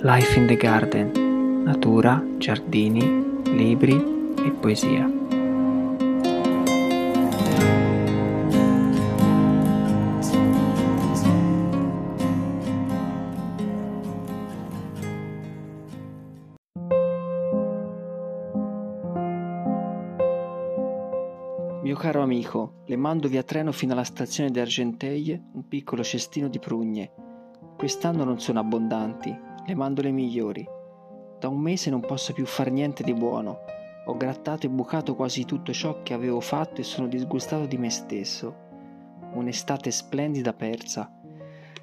Life in the Garden, natura, giardini, libri e poesia. Mio caro amico, le mando via treno fino alla stazione di Argenteuil un piccolo cestino di prugne. Quest'anno non sono abbondanti, le mando le migliori. Da un mese non posso più far niente di buono. Ho grattato e bucato quasi tutto ciò che avevo fatto e sono disgustato di me stesso. Un'estate splendida persa.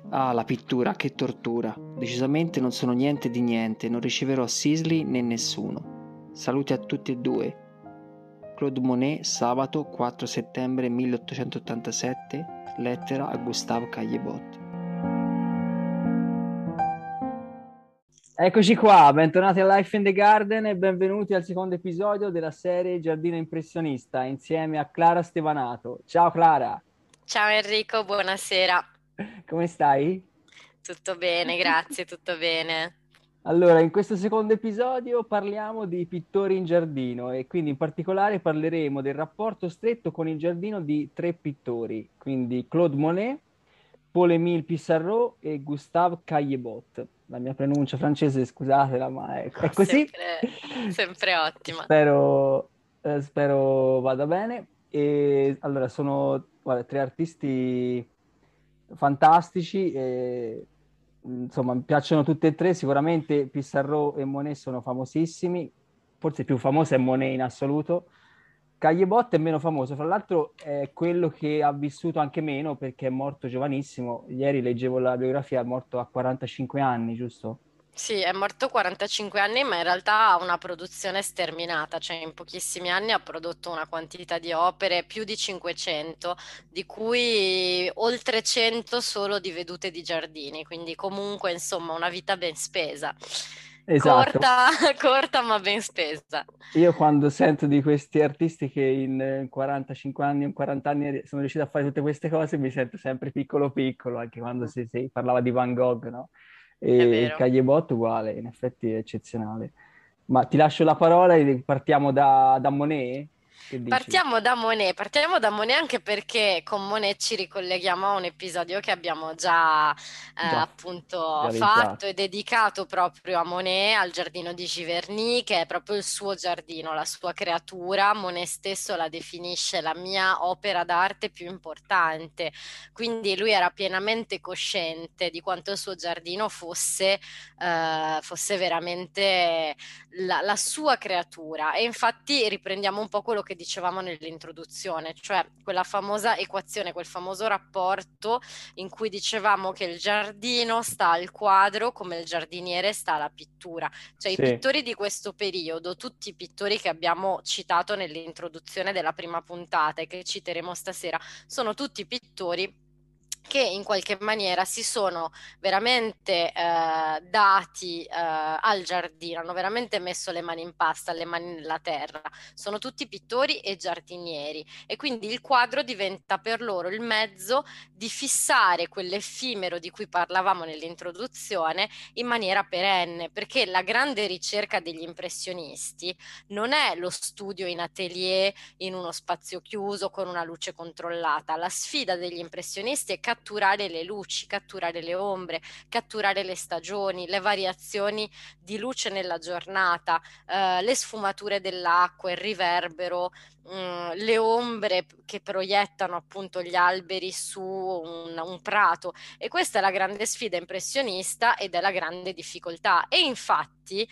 Ah, la pittura, che tortura. Decisamente non sono niente di niente, non riceverò Sisley né nessuno. Saluti a tutti e due. Claude Monet, sabato 4 settembre 1887, lettera a Gustave Caillebot. Eccoci qua, bentornati a Life in the Garden e benvenuti al secondo episodio della serie Giardino Impressionista insieme a Clara Stevanato. Ciao Clara! Ciao Enrico, buonasera. Come stai? Tutto bene, grazie, tutto bene. Allora, in questo secondo episodio parliamo di pittori in giardino e quindi in particolare parleremo del rapporto stretto con il giardino di tre pittori, quindi Claude Monet, Paul-Émile Pissarro e Gustave Caillebot. La mia pronuncia francese, scusatela, ma è, è così. Sempre, sempre ottima. Spero, eh, spero vada bene. E allora, sono guarda, tre artisti fantastici. E, insomma, mi piacciono tutte e tre. Sicuramente Pissarro e Monet sono famosissimi. Forse più famoso è Monet in assoluto. Cagliebot è meno famoso, fra l'altro è quello che ha vissuto anche meno perché è morto giovanissimo. Ieri leggevo la biografia, è morto a 45 anni, giusto? Sì, è morto 45 anni, ma in realtà ha una produzione sterminata, cioè in pochissimi anni ha prodotto una quantità di opere, più di 500, di cui oltre 100 solo di vedute di giardini, quindi comunque insomma una vita ben spesa. Esatto. Corta, corta ma ben spesa. Io quando sento di questi artisti che in 45 anni o 40 anni sono riusciti a fare tutte queste cose, mi sento sempre piccolo piccolo, anche quando si, si parlava di Van Gogh, no? E Cagliebot uguale, in effetti è eccezionale. Ma ti lascio la parola e partiamo da, da Monet? Partiamo da Monet, partiamo da Monet anche perché con Monet ci ricolleghiamo a un episodio che abbiamo già, eh, già appunto fatto e dedicato proprio a Monet, al giardino di Giverny, che è proprio il suo giardino, la sua creatura. Monet stesso la definisce la mia opera d'arte più importante, quindi lui era pienamente cosciente di quanto il suo giardino fosse, eh, fosse veramente la, la sua creatura. E infatti riprendiamo un po' quello che dicevamo nell'introduzione, cioè quella famosa equazione, quel famoso rapporto in cui dicevamo che il giardino sta al quadro come il giardiniere sta alla pittura. Cioè sì. i pittori di questo periodo, tutti i pittori che abbiamo citato nell'introduzione della prima puntata e che citeremo stasera, sono tutti pittori che in qualche maniera si sono veramente eh, dati eh, al giardino, hanno veramente messo le mani in pasta, le mani nella terra. Sono tutti pittori e giardinieri e quindi il quadro diventa per loro il mezzo di fissare quell'effimero di cui parlavamo nell'introduzione in maniera perenne, perché la grande ricerca degli impressionisti non è lo studio in atelier in uno spazio chiuso con una luce controllata, la sfida degli impressionisti è catturare le luci, catturare le ombre, catturare le stagioni, le variazioni di luce nella giornata, eh, le sfumature dell'acqua, il riverbero, mm, le ombre che proiettano appunto gli alberi su un, un prato. E questa è la grande sfida impressionista ed è la grande difficoltà. E infatti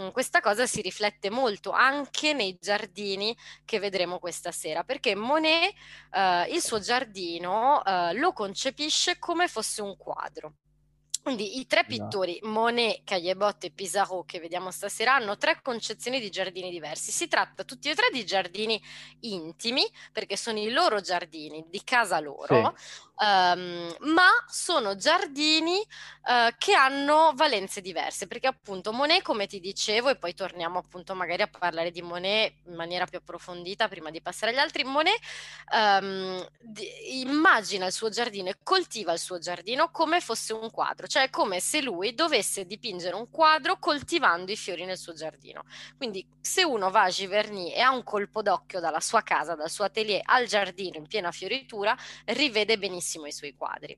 mm, questa cosa si riflette molto anche nei giardini che vedremo questa sera perché Monet eh, il suo giardino eh, lo concepisce come fosse un quadro quindi i tre esatto. pittori, Monet, Caillebot e Pissarro, che vediamo stasera, hanno tre concezioni di giardini diversi. Si tratta tutti e tre di giardini intimi, perché sono i loro giardini di casa loro, sì. um, ma sono giardini uh, che hanno valenze diverse, perché appunto Monet, come ti dicevo, e poi torniamo appunto magari a parlare di Monet in maniera più approfondita prima di passare agli altri, Monet um, di, immagina il suo giardino e coltiva il suo giardino come fosse un quadro cioè è come se lui dovesse dipingere un quadro coltivando i fiori nel suo giardino. Quindi se uno va a Giverny e ha un colpo d'occhio dalla sua casa, dal suo atelier al giardino in piena fioritura, rivede benissimo i suoi quadri.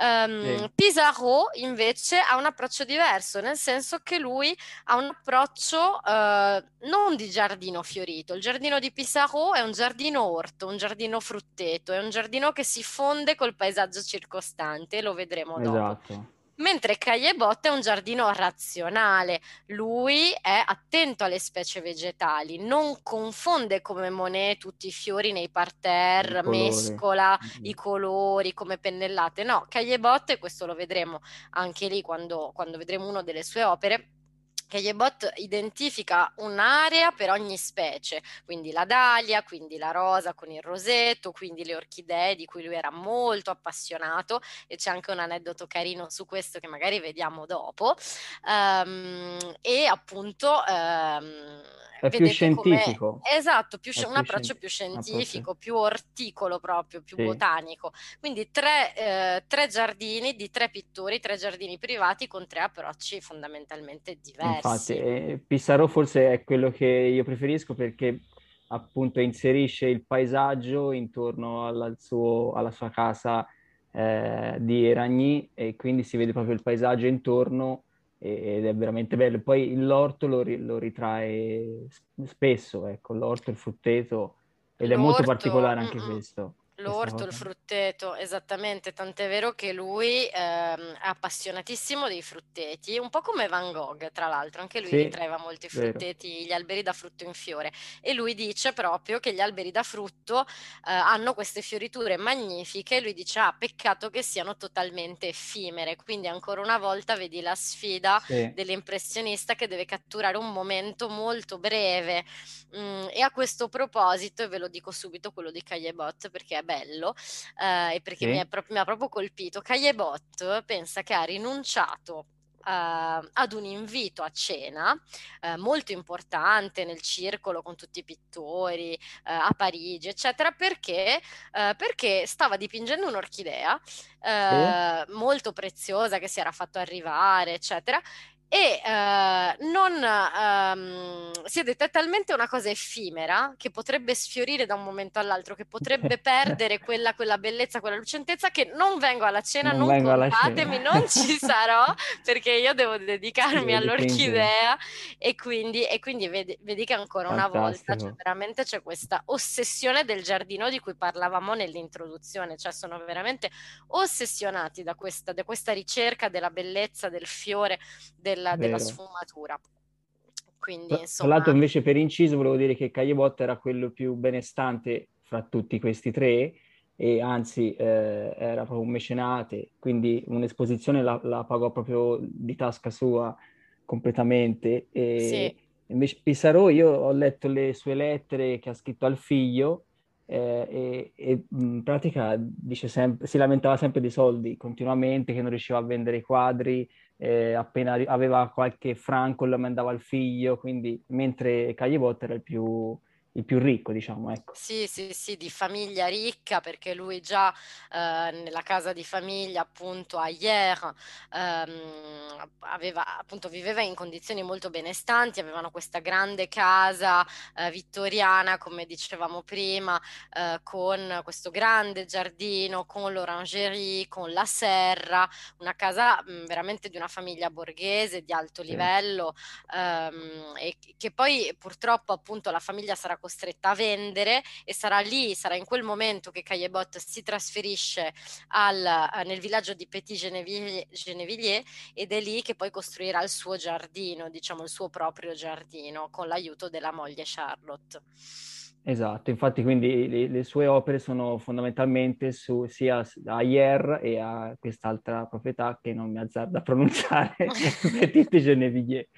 Um, sì. Pissarro invece ha un approccio diverso, nel senso che lui ha un approccio uh, non di giardino fiorito. Il giardino di Pissarro è un giardino orto, un giardino frutteto, è un giardino che si fonde col paesaggio circostante, lo vedremo dopo. Mentre Cagliebot è un giardino razionale, lui è attento alle specie vegetali, non confonde come Monet tutti i fiori nei parterre, mescola mm-hmm. i colori come pennellate. No, Cagliebot, e questo lo vedremo anche lì quando, quando vedremo una delle sue opere, Keyebot identifica un'area per ogni specie, quindi la dalia, quindi la rosa con il rosetto, quindi le orchidee di cui lui era molto appassionato e c'è anche un aneddoto carino su questo che magari vediamo dopo. Um, e appunto um, è più scientifico. Esatto, più, un approccio più scientifico, più orticolo proprio, più sì. botanico. Quindi tre, eh, tre, giardini di tre pittori, tre giardini privati con tre approcci fondamentalmente diversi. Infatti, eh, Pissarro forse è quello che io preferisco perché appunto inserisce il paesaggio intorno alla, suo, alla sua casa eh, di Eragny e quindi si vede proprio il paesaggio intorno ed è veramente bello. Poi l'orto lo, lo ritrae spesso, ecco, l'orto, il frutteto, ed l'orto, è molto particolare anche mm-mm. questo. L'orto, il frutteto, esattamente, tant'è vero che lui ehm, è appassionatissimo dei frutteti, un po' come Van Gogh, tra l'altro, anche lui sì, ritraeva molti frutteti, vero. gli alberi da frutto in fiore. E lui dice proprio che gli alberi da frutto eh, hanno queste fioriture magnifiche. Lui dice ah peccato che siano totalmente effimere, quindi ancora una volta vedi la sfida sì. dell'impressionista che deve catturare un momento molto breve. Mm, e a questo proposito, e ve lo dico subito quello di Cagliebot perché è bello eh, e perché sì. mi, pro- mi, ha proprio colpito. Cagliebot pensa che ha rinunciato Uh, ad un invito a cena uh, molto importante nel circolo con tutti i pittori uh, a Parigi, eccetera, perché, perché stava dipingendo un'orchidea sì. molto preziosa che si era fatto arrivare, eccetera, e uh, non um, si è detta talmente una cosa effimera che potrebbe sfiorire da un momento all'altro, che potrebbe perdere quella, quella bellezza, quella lucentezza che non vengo alla cena, non, non contatemi, non ci sarò perché io devo dedicarmi all'orchidea e quindi, e quindi vedi, vedi, che ancora Fantastico. una volta cioè, veramente c'è questa ossessione del giardino di cui parlavamo nell'introduzione, cioè sono veramente ossessionati da questa, da questa ricerca della bellezza del fiore, del della, della sfumatura. Quindi, insomma... Tra l'altro invece per inciso volevo dire che Cagliebot era quello più benestante fra tutti questi tre e anzi eh, era proprio un mecenate, quindi un'esposizione la, la, pagò proprio di tasca sua completamente. E sì. Invece Pissarro, io ho letto le sue lettere che ha scritto al figlio eh, e, e, in pratica dice sempre, si lamentava sempre di soldi continuamente, che non riusciva a vendere i quadri, eh, appena aveva qualche franco lo mandava al figlio, quindi mentre Cagliebot era il più, il più ricco, diciamo, ecco. Sì, sì, sì, di famiglia ricca, perché lui già eh, nella casa di famiglia, appunto, a Hier, ehm, aveva, appunto, viveva in condizioni molto benestanti, avevano questa grande casa eh, vittoriana, come dicevamo prima, eh, con questo grande giardino, con l'orangerie, con la serra, una casa mh, veramente di una famiglia borghese, di alto livello, ehm, e che poi purtroppo, appunto, la famiglia sarà costretta a vendere e sarà lì, sarà in quel momento che Caillebot si trasferisce al, eh, nel villaggio di Petit Genevilliers ed è lì che poi costruirà il suo giardino, diciamo il suo proprio giardino, con l'aiuto della moglie Charlotte. Esatto, infatti quindi le, le, sue opere sono fondamentalmente su sia a Hier e a quest'altra proprietà che non mi azzardo a pronunciare, Petit Genevilliers.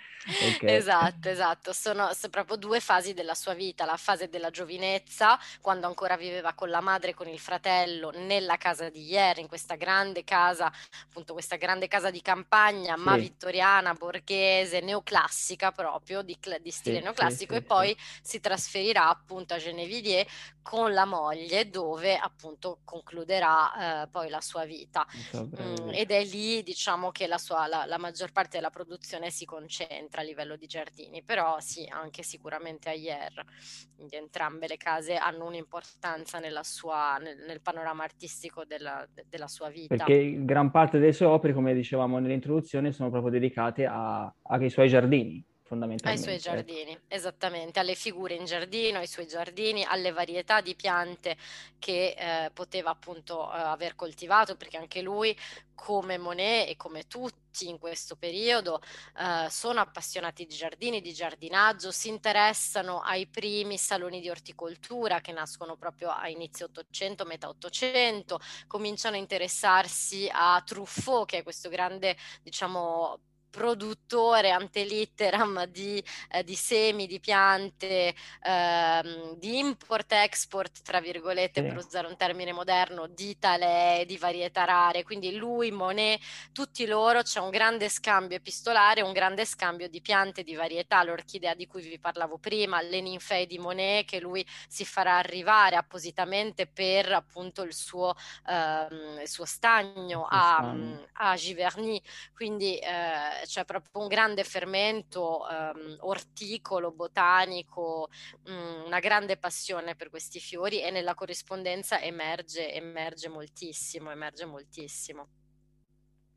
Okay. Esatto, esatto, sono, sono, proprio due fasi della sua vita, la fase della giovinezza, quando ancora viveva con la madre e con il fratello nella casa di Hier, in questa grande casa, appunto questa grande casa di campagna, sì. ma vittoriana, borghese, neoclassica proprio, di, di stile sì, neoclassico, sì, e poi si trasferirà appunto a Genevieve con la moglie dove appunto concluderà eh, poi la sua vita. Mm, ed è lì diciamo che la, sua, la, la, maggior parte della produzione si concentra a livello di giardini però sì anche sicuramente a Hier quindi entrambe le case hanno un'importanza sua, nel, nel panorama artistico della, de, della, sua vita. Perché gran parte delle sue opere come dicevamo nell'introduzione sono proprio dedicate a, ai suoi giardini fondamentalmente. Ai suoi giardini, esattamente, alle figure in giardino, ai suoi giardini, alle varietà di piante che eh, poteva appunto eh, aver coltivato, perché anche lui, come Monet e come tutti in questo periodo, eh, sono appassionati di giardini, di giardinaggio, si interessano ai primi saloni di orticoltura che nascono proprio a inizio 800, metà 800, cominciano a interessarsi a Truffaut, che è questo grande, diciamo, produttore antelitteram di, eh, di semi, di piante, ehm, di import-export, tra virgolette, sì. per usare un termine moderno, di talee, di varietà rare. Quindi lui, Monet, tutti loro c'è un grande scambio epistolare, un grande scambio di piante, di varietà, l'orchidea di cui vi parlavo prima, le ninfee di Monet che lui si farà arrivare appositamente per appunto il suo, ehm, il suo stagno a, a Giverny. Quindi eh, c'è proprio un grande fermento um, orticolo, botanico, um, una grande passione per questi fiori e nella corrispondenza emerge, emerge moltissimo, emerge moltissimo.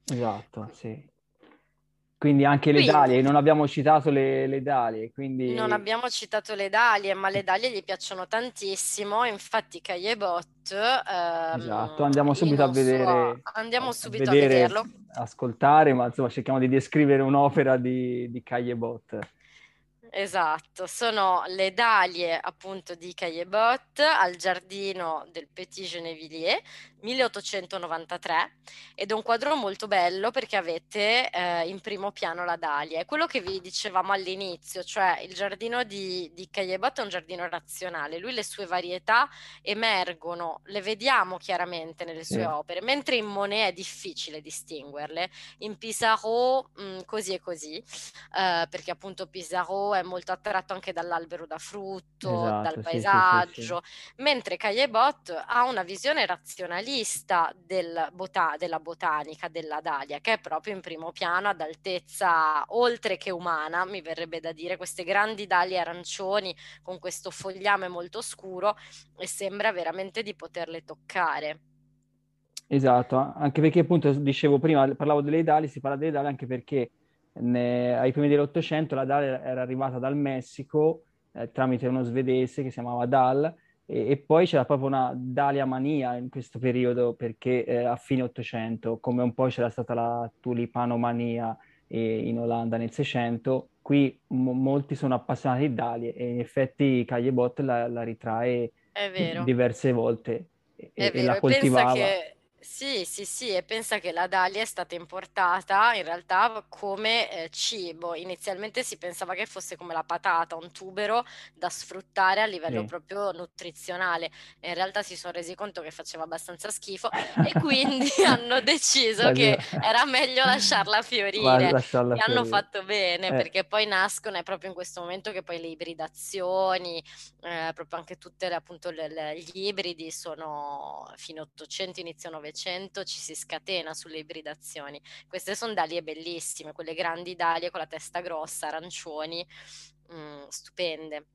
Esatto, sì. Quindi anche le quindi, dalie, non abbiamo citato le, le, dalie, quindi... Non abbiamo citato le dalie, ma le dalie gli piacciono tantissimo, infatti Caillebot... Ehm, esatto, andiamo subito a vedere... Suo... Andiamo subito a, vedere, a vederlo. Ascoltare, ma insomma cerchiamo di descrivere un'opera di, di Caillebot. Esatto, sono le dalie appunto di Caillebot al giardino del Petit Genevilliers 1893 ed è un quadro molto bello perché avete eh, in primo piano la dalia. È quello che vi dicevamo all'inizio, cioè il giardino di, di Caillebot è un giardino razionale, lui le sue varietà emergono, le vediamo chiaramente nelle sue sì. opere, mentre in Monet è difficile distinguerle, in Pissarro mh, mm, così e così, eh, perché appunto Pissarro è molto attratto anche dall'albero da frutto, esatto, dal paesaggio, sì, sì, mentre Caillebot ha una visione razionalista del bota- della botanica, della Dalia, che è proprio in primo piano ad altezza oltre che umana, mi verrebbe da dire, queste grandi dalie arancioni con questo fogliame molto scuro e sembra veramente di poterle toccare. Esatto, anche perché appunto dicevo prima, parlavo delle dalie, si parla delle dalie anche perché ne, ai primi dell'Ottocento la dalia era arrivata dal Messico eh, tramite uno svedese che si chiamava Dal e, e, poi c'era proprio una Dalia mania in questo periodo perché eh, a fine Ottocento, come un po' c'era stata la tulipanomania eh, in Olanda nel Seicento, qui m- molti sono appassionati di dalie e in effetti Cagliebot la, la ritrae diverse volte e, e la coltivava. Che sì, sì, sì, e pensa che la Dalia è stata importata in realtà come eh, cibo. Inizialmente si pensava che fosse come la patata, un tubero da sfruttare a livello proprio nutrizionale. In realtà si sono resi conto che faceva abbastanza schifo e quindi hanno deciso che era meglio lasciarla fiorire. lasciarla E hanno fatto bene Eh, perché poi nascono, è proprio in questo momento che poi le ibridazioni, eh, proprio anche tutte le- gli ibridi sono fino 800, inizio 900 Novecento ci si scatena sulle ibridazioni. Queste sono dalie bellissime, quelle grandi dalie con la testa grossa, arancioni, mh, mm, stupende.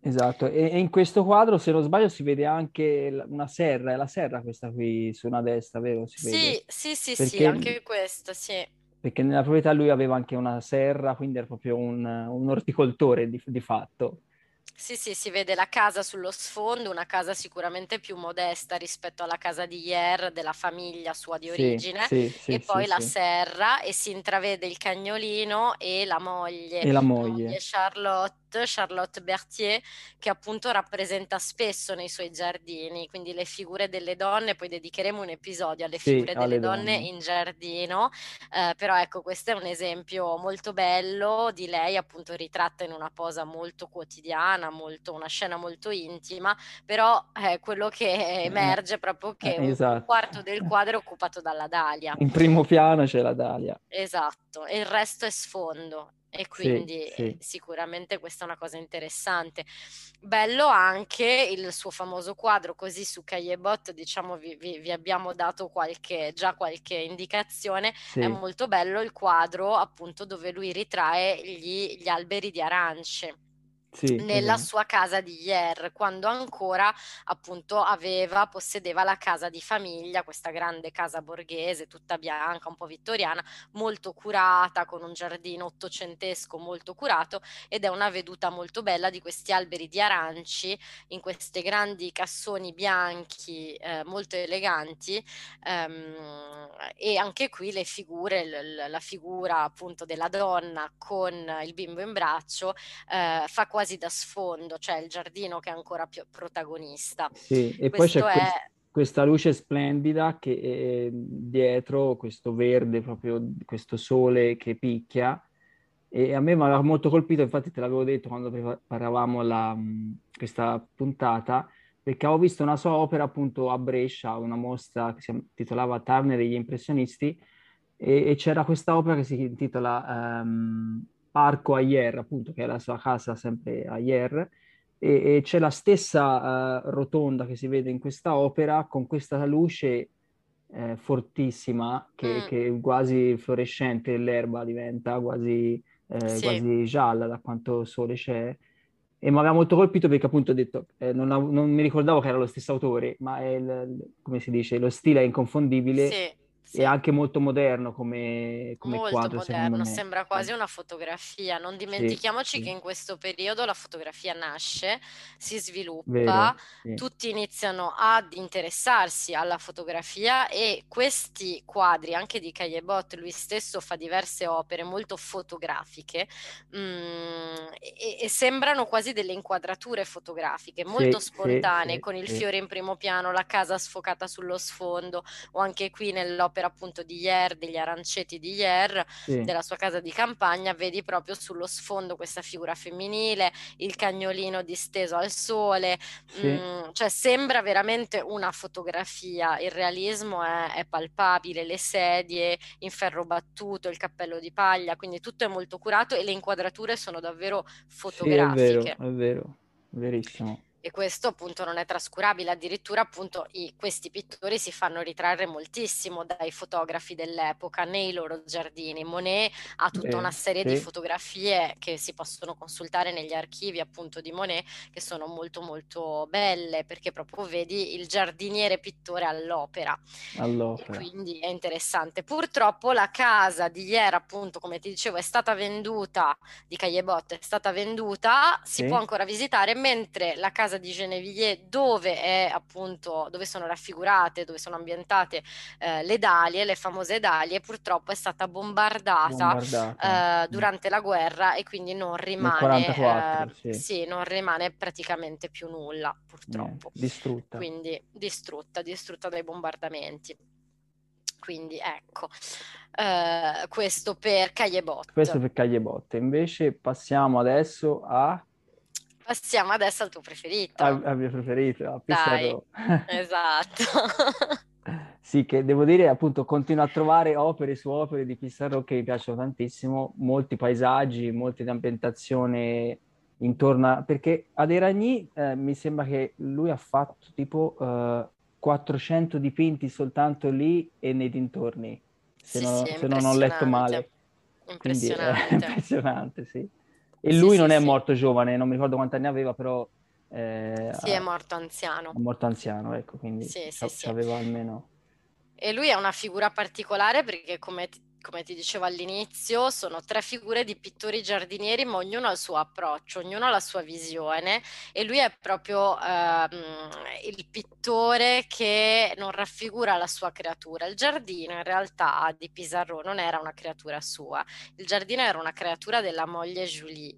Esatto, e, e, in questo quadro, se non sbaglio, si vede anche una serra, è la serra questa qui su una destra, vero? Si sì, sì, sì, Perché... sì, anche questa, sì. Perché nella proprietà lui aveva anche una serra, quindi era proprio un, un orticoltore di, di fatto. Sì, sì, si vede la casa sullo sfondo, una casa sicuramente più modesta rispetto alla casa di Hier della famiglia sua di origine, sì, sì, e sì, poi la serra e si intravede il cagnolino e la moglie, e la moglie. moglie Charlotte Charlotte Berthier, che appunto rappresenta spesso nei suoi giardini, quindi le figure delle donne, poi dedicheremo un episodio alle figure sì, delle donne, donne, in giardino, eh, però ecco questo è un esempio molto bello di lei appunto ritratta in una posa molto quotidiana, molto, una scena molto intima, però eh, quello che emerge proprio che eh, esatto. un quarto del quadro è occupato dalla Dalia. In primo piano c'è la Dalia. Esatto, e il resto è sfondo e quindi sì, sì. sicuramente questa è una cosa interessante. Bello anche il suo famoso quadro, così su Caillebot diciamo vi, vi, vi, abbiamo dato qualche, già qualche indicazione, sì. è molto bello il quadro appunto dove lui ritrae gli, gli alberi di arance sì, nella esatto. sua casa di Hier, quando ancora appunto aveva, possedeva la casa di famiglia, questa grande casa borghese, tutta bianca, un po' vittoriana, molto curata, con un giardino ottocentesco molto curato ed è una veduta molto bella di questi alberi di aranci in questi grandi cassoni bianchi eh, molto eleganti ehm, e anche qui le figure, l- la figura appunto della donna con il bimbo in braccio eh, fa quasi quasi da sfondo, cioè il giardino che è ancora più protagonista. Sì, e Questo poi c'è è... questa luce splendida che è dietro, questo verde, proprio questo sole che picchia. E a me mi aveva molto colpito, infatti te l'avevo detto quando preparavamo la, questa puntata, perché avevo visto una sua opera appunto a Brescia, una mostra che si intitolava Turner e gli impressionisti, e, e c'era questa opera che si intitola um, Parco Ayer, appunto, che è la sua casa sempre a Ayer, e, e c'è la stessa uh, rotonda che si vede in questa opera con questa luce eh, fortissima che, mm. che, quasi fluorescente, l'erba diventa quasi, eh, sì. quasi gialla da quanto sole c'è. E mi aveva molto colpito perché appunto ho detto, eh, non, non, mi ricordavo che era lo stesso autore, ma è il, come si dice, lo stile è inconfondibile. Sì sì. è anche molto moderno come, come molto quadro, moderno, sembra quasi una fotografia. Non dimentichiamoci sì, che in questo periodo la fotografia nasce, si sviluppa, Vero, tutti iniziano ad interessarsi alla fotografia e questi quadri, anche di Caillebot, lui stesso fa diverse opere molto fotografiche mh, mm, e, e, sembrano quasi delle inquadrature fotografiche, molto spontanee, con il fiore in primo piano, la casa sfocata sullo sfondo o anche qui nell'opera opera appunto di Hier, degli aranceti di Hier, sì. della sua casa di campagna, vedi proprio sullo sfondo questa figura femminile, il cagnolino disteso al sole, sì. mm, cioè sembra veramente una fotografia, il realismo è, è, palpabile, le sedie in ferro battuto, il cappello di paglia, quindi tutto è molto curato e le inquadrature sono davvero fotografiche. Sì, è vero, è vero, verissimo e questo appunto non è trascurabile, addirittura appunto i, questi pittori si fanno ritrarre moltissimo dai fotografi dell'epoca nei loro giardini. Monet ha tutta Beh, una serie sì. di fotografie che si possono consultare negli archivi appunto di Monet che sono molto molto belle perché proprio vedi il giardiniere pittore all'opera. all'opera. E quindi è interessante. Purtroppo la casa di Hier appunto come ti dicevo è stata venduta, di Caillebot è stata venduta, si sì. può ancora visitare mentre la casa casa di Genevieve dove è appunto dove sono raffigurate, dove sono ambientate eh, le dalie, le famose dalie, purtroppo è stata bombardata, bombardata. Eh, durante la guerra e quindi non rimane 44, eh, sì. sì. non rimane praticamente più nulla, purtroppo. Distrutta. Quindi distrutta, distrutta dai bombardamenti. Quindi ecco, eh, questo per Cagliebot. Questo per Cagliebot. Invece passiamo adesso a Passiamo adesso al tuo preferito. Al, al mio preferito, a Pissarro. esatto. sì, che devo dire, appunto, continuo a trovare opere su opere di Pissarro che mi piacciono tantissimo, molti paesaggi, molte ambientazioni intorno a... perché ad Eragny eh, mi sembra che lui ha fatto tipo eh, 400 dipinti soltanto lì e nei dintorni, se, sì, non, sì, se non ho letto male. Impressionante. Quindi, è impressionante, sì. E lui sì, non sì, è morto giovane, non mi ricordo quanti anni aveva, però... Eh, sì, è morto anziano. È morto anziano, ecco, quindi sì, sì, aveva almeno... E lui è una figura particolare perché, come come ti dicevo all'inizio, sono tre figure di pittori giardinieri, ma ognuno ha il suo approccio, ognuno ha la sua visione e lui è proprio ehm, il pittore che non raffigura la sua creatura. Il giardino in realtà di Pissarro non era una creatura sua, il giardino era una creatura della moglie Julie.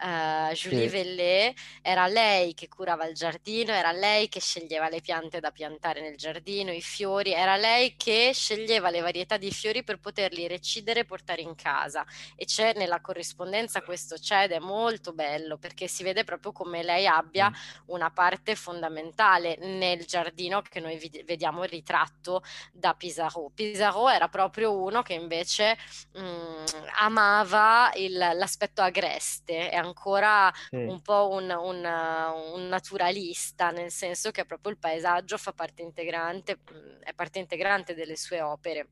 Uh, Julie sì. Vellé, era lei che curava il giardino, era lei che sceglieva le piante da piantare nel giardino, i fiori, era lei che sceglieva le varietà di fiori per poterli recidere e portare in casa e c'è nella corrispondenza questo c'è ed è molto bello perché si vede proprio come lei abbia una parte fondamentale nel giardino che noi vediamo il ritratto da Pizarro. Pizarro era proprio uno che invece mh, mm, amava il, l'aspetto agreste, è ancora sì. un po' un, un, un, naturalista, nel senso che proprio il paesaggio fa parte integrante, mm, è parte integrante delle sue opere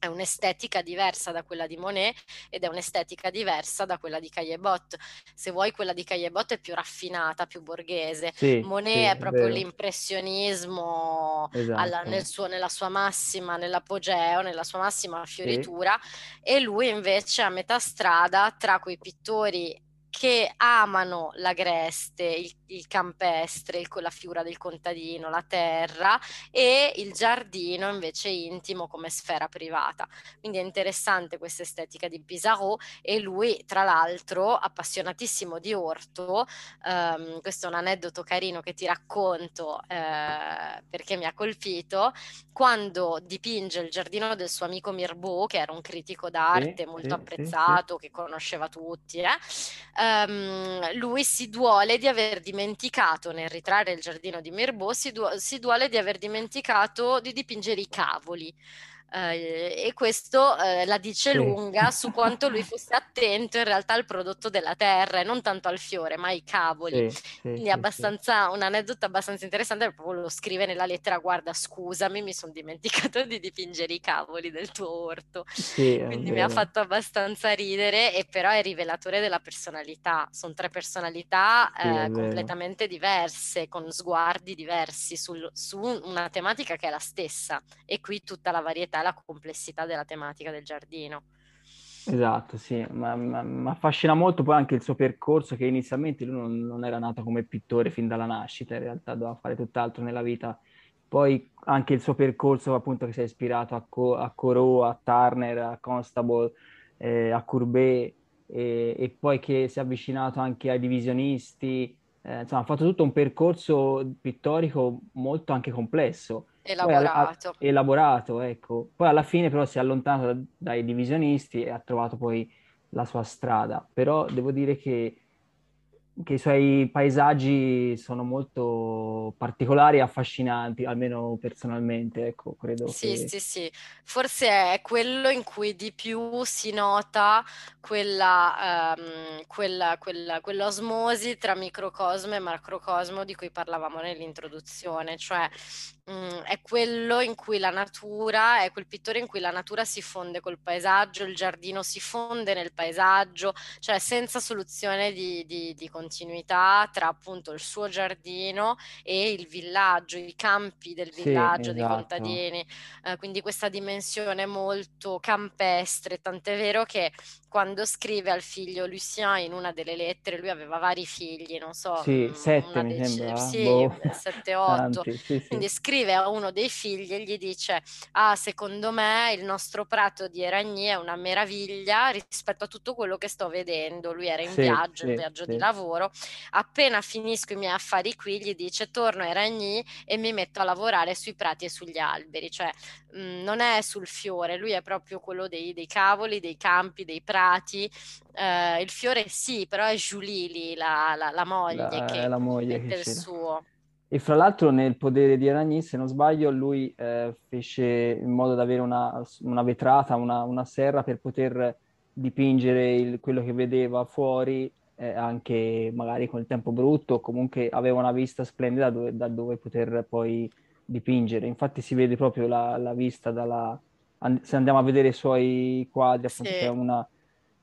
è un'estetica diversa da quella di Monet ed è un'estetica diversa da quella di Caillebot. Se vuoi, quella di Caillebot è più raffinata, più borghese. Sì, Monet sì, è proprio è l'impressionismo esatto. alla, nel suo, nella sua massima, nell'apogeo, nella sua massima fioritura, sì. e lui invece è a metà strada tra quei pittori che amano l'agreste, il, il campestre, il, la figura del contadino, la terra e il giardino invece intimo come sfera privata. Quindi è interessante questa estetica di Pizarro e lui tra l'altro appassionatissimo di orto, um, questo è un aneddoto carino che ti racconto eh, perché mi ha colpito, quando dipinge il giardino del suo amico Mirbeau che era un critico d'arte sì, molto sì, apprezzato, sì, che conosceva tutti, eh, um, lui si duole di aver dimenticato, nel ritrarre il giardino di Mirbeau, si, du- si duole di aver dimenticato di dipingere i cavoli. Uh, e questo uh, la dice sì. lunga su quanto lui fosse attento in realtà al prodotto della terra e non tanto al fiore, ma ai cavoli. Sì, sì, Quindi è abbastanza un aneddoto abbastanza interessante, proprio lo scrive nella lettera: Guarda, scusami, mi sono dimenticato di dipingere i cavoli del tuo orto. Quindi mi ha fatto abbastanza ridere, e però è rivelatore della personalità. Sono tre personalità eh, completamente diverse, con sguardi diversi sul, su una tematica che è la stessa, e qui tutta la varietà la complessità della tematica del giardino. Esatto, sì, ma, ma, ma affascina molto poi anche il suo percorso che inizialmente lui non, non, era nato come pittore fin dalla nascita, in realtà doveva fare tutt'altro nella vita. Poi anche il suo percorso appunto che si è ispirato a, Co- a Corot, a Turner, a Constable, eh, a Courbet e, e, poi che si è avvicinato anche ai divisionisti, eh, insomma ha fatto tutto un percorso pittorico molto anche complesso Elaborato. Alla, elaborato, ecco. Poi alla fine però si è allontanato da, dai divisionisti e ha trovato poi la sua strada. Però devo dire che che i suoi paesaggi sono molto particolari e affascinanti, almeno personalmente, ecco, credo Sì, che... sì, sì. Forse è quello in cui di più si nota quella, ehm, quella, quella, quell'osmosi tra microcosmo e macrocosmo di cui parlavamo nell'introduzione, cioè mm, è quello in cui la natura, è quel pittore in cui la natura si fonde col paesaggio, il giardino si fonde nel paesaggio, cioè senza soluzione di, di, di continuità tra appunto il suo giardino e il villaggio, i campi del villaggio, sì, dei esatto. contadini, eh, quindi questa dimensione molto campestre, tant'è vero che quando scrive al figlio Lucien in una delle lettere, lui aveva vari figli, non so, sì, mm, sette mi sembra, sì, boh. sette, otto, sì, quindi scrive a uno dei figli e gli dice, ah, secondo me il nostro prato di Eragny è una meraviglia rispetto a tutto quello che sto vedendo, lui era in viaggio, in viaggio di lavoro, appena finisco i miei affari qui, gli dice, torno a Eragny e mi metto a lavorare sui prati e sugli alberi, cioè mh, mm, non è sul fiore, lui è proprio quello dei, dei cavoli, dei campi, dei prati, innamorati. Eh, il fiore sì, però è Giulili, la, la, la moglie, la, che la moglie mette il suo. E fra l'altro nel Podere di Aragni, se non sbaglio, lui eh, fece in modo da avere una, una vetrata, una, una, serra per poter dipingere il, quello che vedeva fuori, eh, anche magari con il tempo brutto, comunque aveva una vista splendida dove, da dove poter poi dipingere. Infatti si vede proprio la, la vista dalla... Se andiamo a vedere i suoi quadri, appunto, sì. c'è una,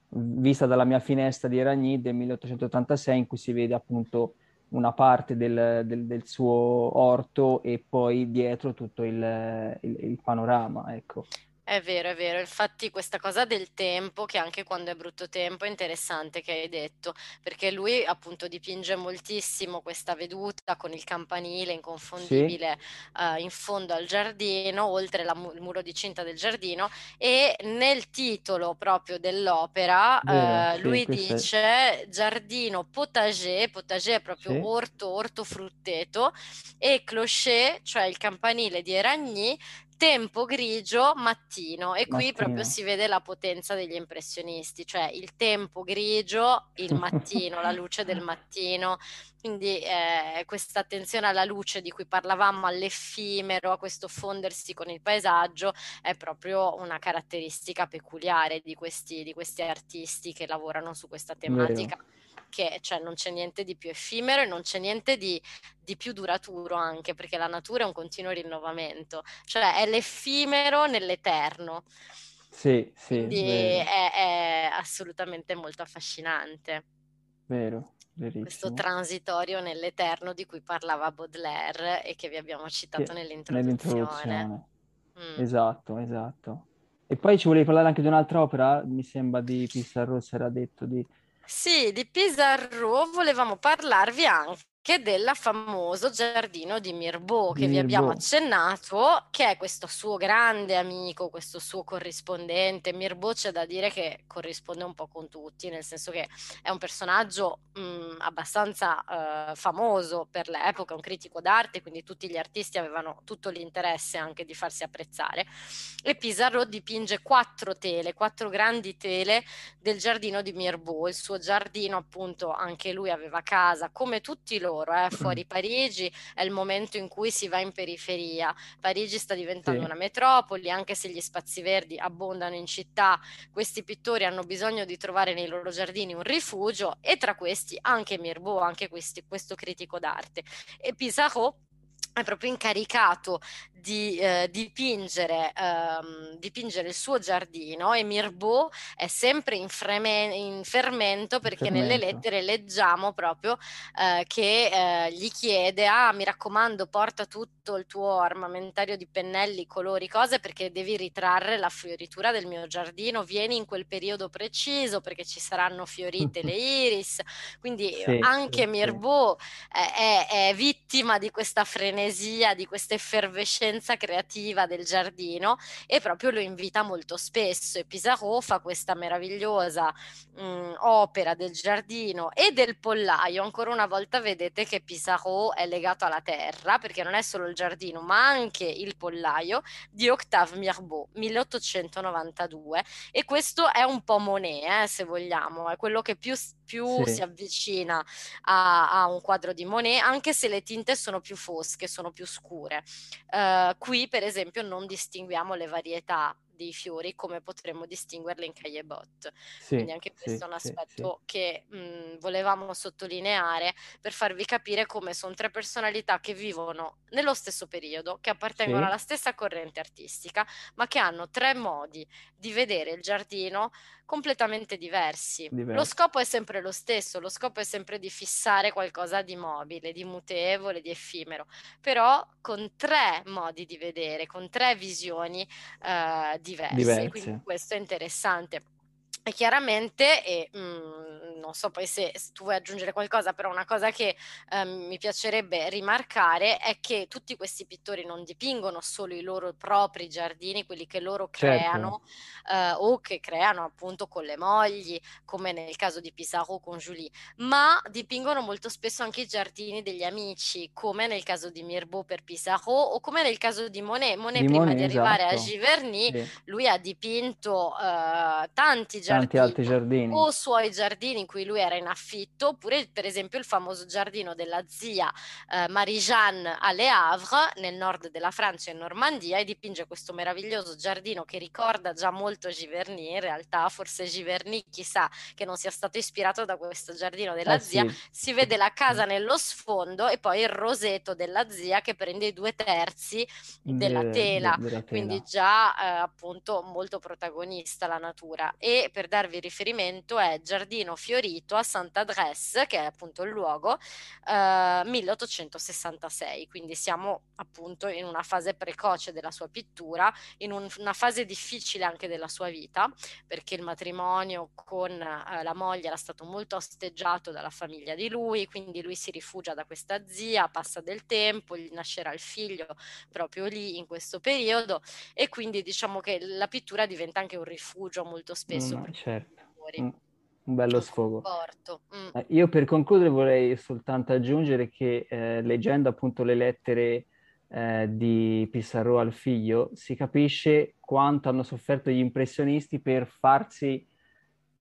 vista dalla mia finestra di Eragny del 1886 in cui si vede appunto una parte del, del, del suo orto e poi dietro tutto il, il, il panorama, ecco. È vero, è vero. Infatti questa cosa del tempo, che anche quando è brutto tempo, è interessante che hai detto, perché lui appunto dipinge moltissimo questa veduta con il campanile inconfondibile sì. uh, in fondo al giardino, oltre la, il muro di cinta del giardino, e nel titolo proprio dell'opera vero, uh, sì, lui dice è... giardino potager, potager è proprio sì. orto, orto frutteto, e clocher, cioè il campanile di Eragny, tempo grigio, mattino. E qui mattino. proprio si vede la potenza degli impressionisti, cioè il tempo grigio, il mattino, la luce del mattino. Quindi eh, questa attenzione alla luce di cui parlavamo, all'effimero, a questo fondersi con il paesaggio, è proprio una caratteristica peculiare di questi, di questi artisti che lavorano su questa tematica. Vero che cioè, non c'è niente di più effimero e non c'è niente di, di, più duraturo anche, perché la natura è un continuo rinnovamento, cioè è l'effimero nell'eterno. Sì, sì. Quindi è, è, assolutamente molto affascinante. Vero, verissimo. Questo transitorio nell'eterno di cui parlava Baudelaire e che vi abbiamo citato che, nell'introduzione. nell'introduzione. Mm. Esatto, esatto. E poi ci volevi parlare anche di un'altra opera, mi sembra di Pissarro, si era detto di sì, di Pizarro volevamo parlarvi anche che del famoso giardino di Mirbeau che vi abbiamo accennato, che è questo suo grande amico, questo suo corrispondente. Mirbeau c'è da dire che corrisponde un po' con tutti, nel senso che è un personaggio mh, abbastanza uh, famoso per l'epoca, un critico d'arte, quindi tutti gli artisti avevano tutto l'interesse anche di farsi apprezzare. E Pizarro dipinge quattro tele, quattro grandi tele del giardino di Mirbeau. Il suo giardino, appunto, anche lui aveva casa, come tutti loro loro, eh, fuori Parigi è il momento in cui si va in periferia. Parigi sta diventando sì. una metropoli, anche se gli spazi verdi abbondano in città, questi pittori hanno bisogno di trovare nei loro giardini un rifugio e tra questi anche Mirbeau, anche questi, questo critico d'arte. E Pissarro è proprio incaricato di eh, dipingere, ehm, dipingere, il suo giardino e Mirbeau è sempre in, freme- in fermento perché fermento. nelle lettere leggiamo proprio eh, che eh, gli chiede ah mi raccomando porta tutto il tuo armamentario di pennelli, colori, cose perché devi ritrarre la fioritura del mio giardino, vieni in quel periodo preciso perché ci saranno fiorite le iris, quindi sì, anche sì, Mirbeau è, è, è vittima di questa frenesia, di questa effervescenza creativa del giardino e proprio lo invita molto spesso e Pissarro fa questa meravigliosa mh, opera del giardino e del pollaio. Ancora una volta vedete che Pissarro è legato alla terra perché non è solo il giardino ma anche il pollaio di Octave Mirbeau 1892 e questo è un po' Monet eh, se vogliamo, è quello che più più sì. si avvicina a, a, un quadro di Monet, anche se le tinte sono più fosche, sono più scure. Uh, qui, per esempio, non distinguiamo le varietà dei fiori come potremmo distinguerle in Caillebot. Sì, Quindi anche questo sì, è un aspetto sì, che mh, volevamo sottolineare per farvi capire come sono tre personalità che vivono nello stesso periodo, che appartengono alla stessa corrente artistica, ma che hanno tre modi di vedere il giardino completamente diversi. Diversi. Lo scopo è sempre lo stesso, lo scopo è sempre di fissare qualcosa di mobile, di mutevole, di effimero, però con tre modi di vedere, con tre visioni eh, diverse. diverse. Quindi questo è interessante. E chiaramente, e, mh, mhmm, non so poi se, se, tu vuoi aggiungere qualcosa, però una cosa che eh, mi piacerebbe rimarcare è che tutti questi pittori non dipingono solo i loro propri giardini, quelli che loro certo. creano certo. eh, o che creano appunto con le mogli, come nel caso di Pissarro con Julie, ma dipingono molto spesso anche i giardini degli amici, come nel caso di Mirbeau per Pissarro o come nel caso di Monet. Monet di prima Monet, di arrivare esatto. a Giverny, sì. lui ha dipinto eh, tanti giardini tanti altri giardini. O suoi giardini in cui lui era in affitto, oppure per esempio il famoso giardino della zia eh, Marie-Jeanne a Le Havre, nel nord della Francia in Normandia, e dipinge questo meraviglioso giardino che ricorda già molto Giverny, in realtà forse Giverny chissà che non sia stato ispirato da questo giardino della eh, zia, sì. si vede la casa nello sfondo e poi il roseto della zia che prende i due terzi della tela, de, de, della quindi già eh, appunto molto protagonista la natura. E per darvi riferimento è Giardino Fiorito a Sant'Adresse, che è appunto il luogo, eh, 1866, quindi siamo appunto in una fase precoce della sua pittura, in un, una fase difficile anche della sua vita, perché il matrimonio con eh, la moglie era stato molto osteggiato dalla famiglia di lui, quindi lui si rifugia da questa zia, passa del tempo, gli nascerà il figlio proprio lì in questo periodo e quindi diciamo che la pittura diventa anche un rifugio molto spesso. Mm, certo. Un, un bello sfogo. Mm. Eh, io per concludere vorrei soltanto aggiungere che eh, leggendo appunto le lettere eh, di Pissarro al figlio, si capisce quanto hanno sofferto gli impressionisti per farsi,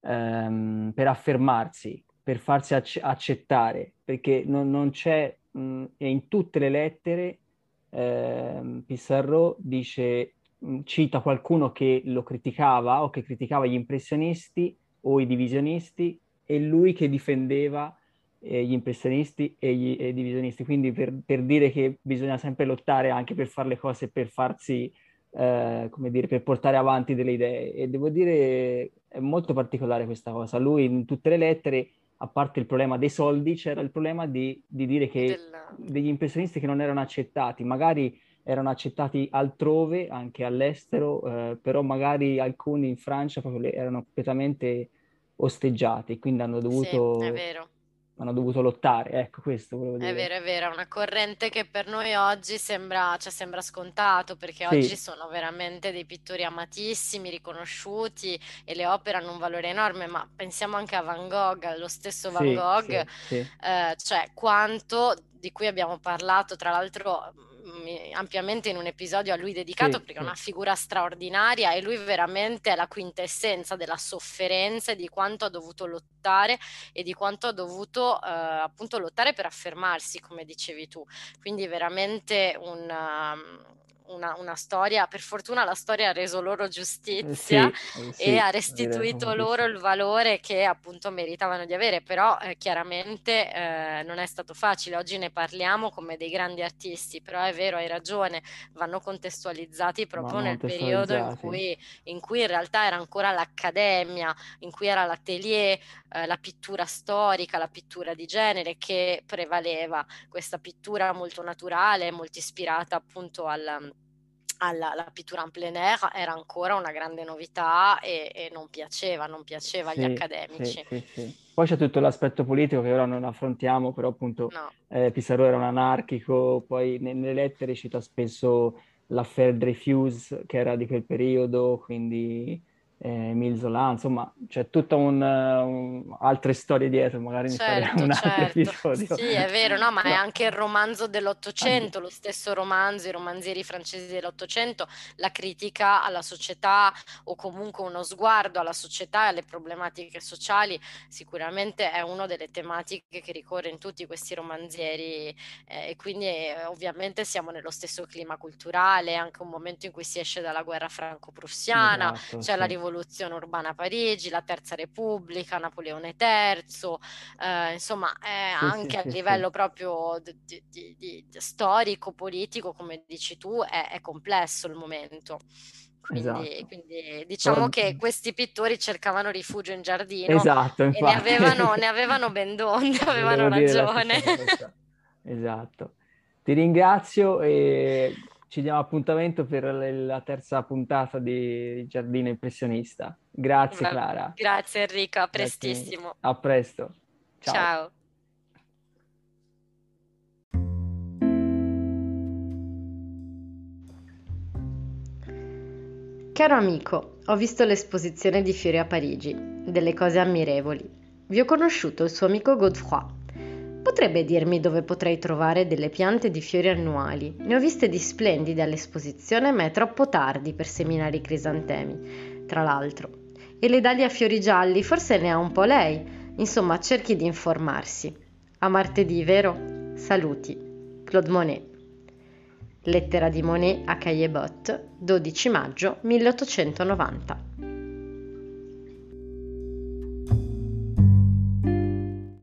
ehm, per affermarsi, per farsi ac- accettare, perché non, non c'è, mh, e in tutte le lettere eh, Pissarro dice, cita qualcuno che lo criticava o che criticava gli impressionisti o i divisionisti e lui che difendeva eh, gli impressionisti e, gli, e i divisionisti. Quindi per, per, dire che bisogna sempre lottare anche per fare le cose, per farsi, eh, come dire, per portare avanti delle idee. E devo dire, è molto particolare questa cosa. Lui in tutte le lettere, a parte il problema dei soldi, c'era il problema di, di dire che Della... degli impressionisti che non erano accettati, magari erano accettati altrove, anche all'estero, eh, però magari alcuni in Francia proprio erano completamente osteggiati, quindi hanno dovuto... Sì, hanno dovuto lottare, ecco questo volevo dire. È vero, è vero, è una corrente che per noi oggi sembra, cioè sembra scontato perché sì. oggi sono veramente dei pittori amatissimi, riconosciuti e le opere hanno un valore enorme, ma pensiamo anche a Van Gogh, lo stesso Van sì, Gogh, eh, cioè quanto di cui abbiamo parlato, tra l'altro ampiamente in un episodio a lui dedicato sì, perché è una figura straordinaria e lui veramente è la quintessenza della sofferenza e di quanto ha dovuto lottare e di quanto ha dovuto eh, appunto lottare per affermarsi, come dicevi tu. Quindi veramente un, um, una, una, storia, per fortuna la storia ha reso loro giustizia sì, sì, e ha restituito loro il valore che appunto meritavano di avere, però eh, chiaramente eh, non è stato facile, oggi ne parliamo come dei grandi artisti, però è vero, hai ragione, vanno contestualizzati proprio nel periodo in cui, in cui, in realtà era ancora l'accademia, in cui era l'atelier, eh, la pittura storica, la pittura di genere che prevaleva, questa pittura molto naturale, molto ispirata appunto al alla, alla pittura en plein air era ancora una grande novità e, e non piaceva, non piaceva agli accademici. Sì, sì, Poi c'è tutto l'aspetto politico che ora non affrontiamo, però appunto no. eh, Pissarro era un anarchico, poi nelle lettere cita spesso l'affaire Dreyfus che era di quel periodo, quindi eh, Emile Zola, insomma c'è tutta un, un, altre storie dietro, magari certo, ne faremo un altro certo. episodio. Sì, è vero, no, ma no. è anche il romanzo dell'Ottocento, lo stesso romanzo, i romanzieri francesi dell'Ottocento, la critica alla società o comunque uno sguardo alla società e alle problematiche sociali, sicuramente è una delle tematiche che ricorre in tutti questi romanzieri eh, e quindi eh, ovviamente siamo nello stesso clima culturale, anche un momento in cui si esce dalla guerra franco-prussiana, esatto, c'è sì. la rivoluzione rivoluzione urbana a Parigi, la Terza Repubblica, Napoleone III, eh, insomma eh, sì, anche sì, a sì, livello proprio di, di, di, storico, politico, come dici tu, è, è complesso il momento. Quindi, esatto. quindi, diciamo Però... che questi pittori cercavano rifugio in giardino esatto, e ne avevano, ne avevano ben donde, avevano ragione. esatto. Ti ringrazio e ci diamo appuntamento per la terza puntata di Giardino Impressionista. Grazie Clara. Grazie Enrico, a prestissimo. Grazie. A presto. Ciao. Ciao. Caro amico, ho visto l'esposizione di fiori a Parigi, delle cose ammirevoli. Vi ho conosciuto il suo amico Godefroy Potrebbe dirmi dove potrei trovare delle piante di fiori annuali? Ne ho viste di splendide all'esposizione, ma è troppo tardi per seminare i crisantemi, tra l'altro. E le dalie a fiori gialli, forse ne ha un po' lei. Insomma, cerchi di informarsi. A martedì, vero? Saluti. Claude Monet. Lettera di Monet a Caillebotte, 12 maggio 1890.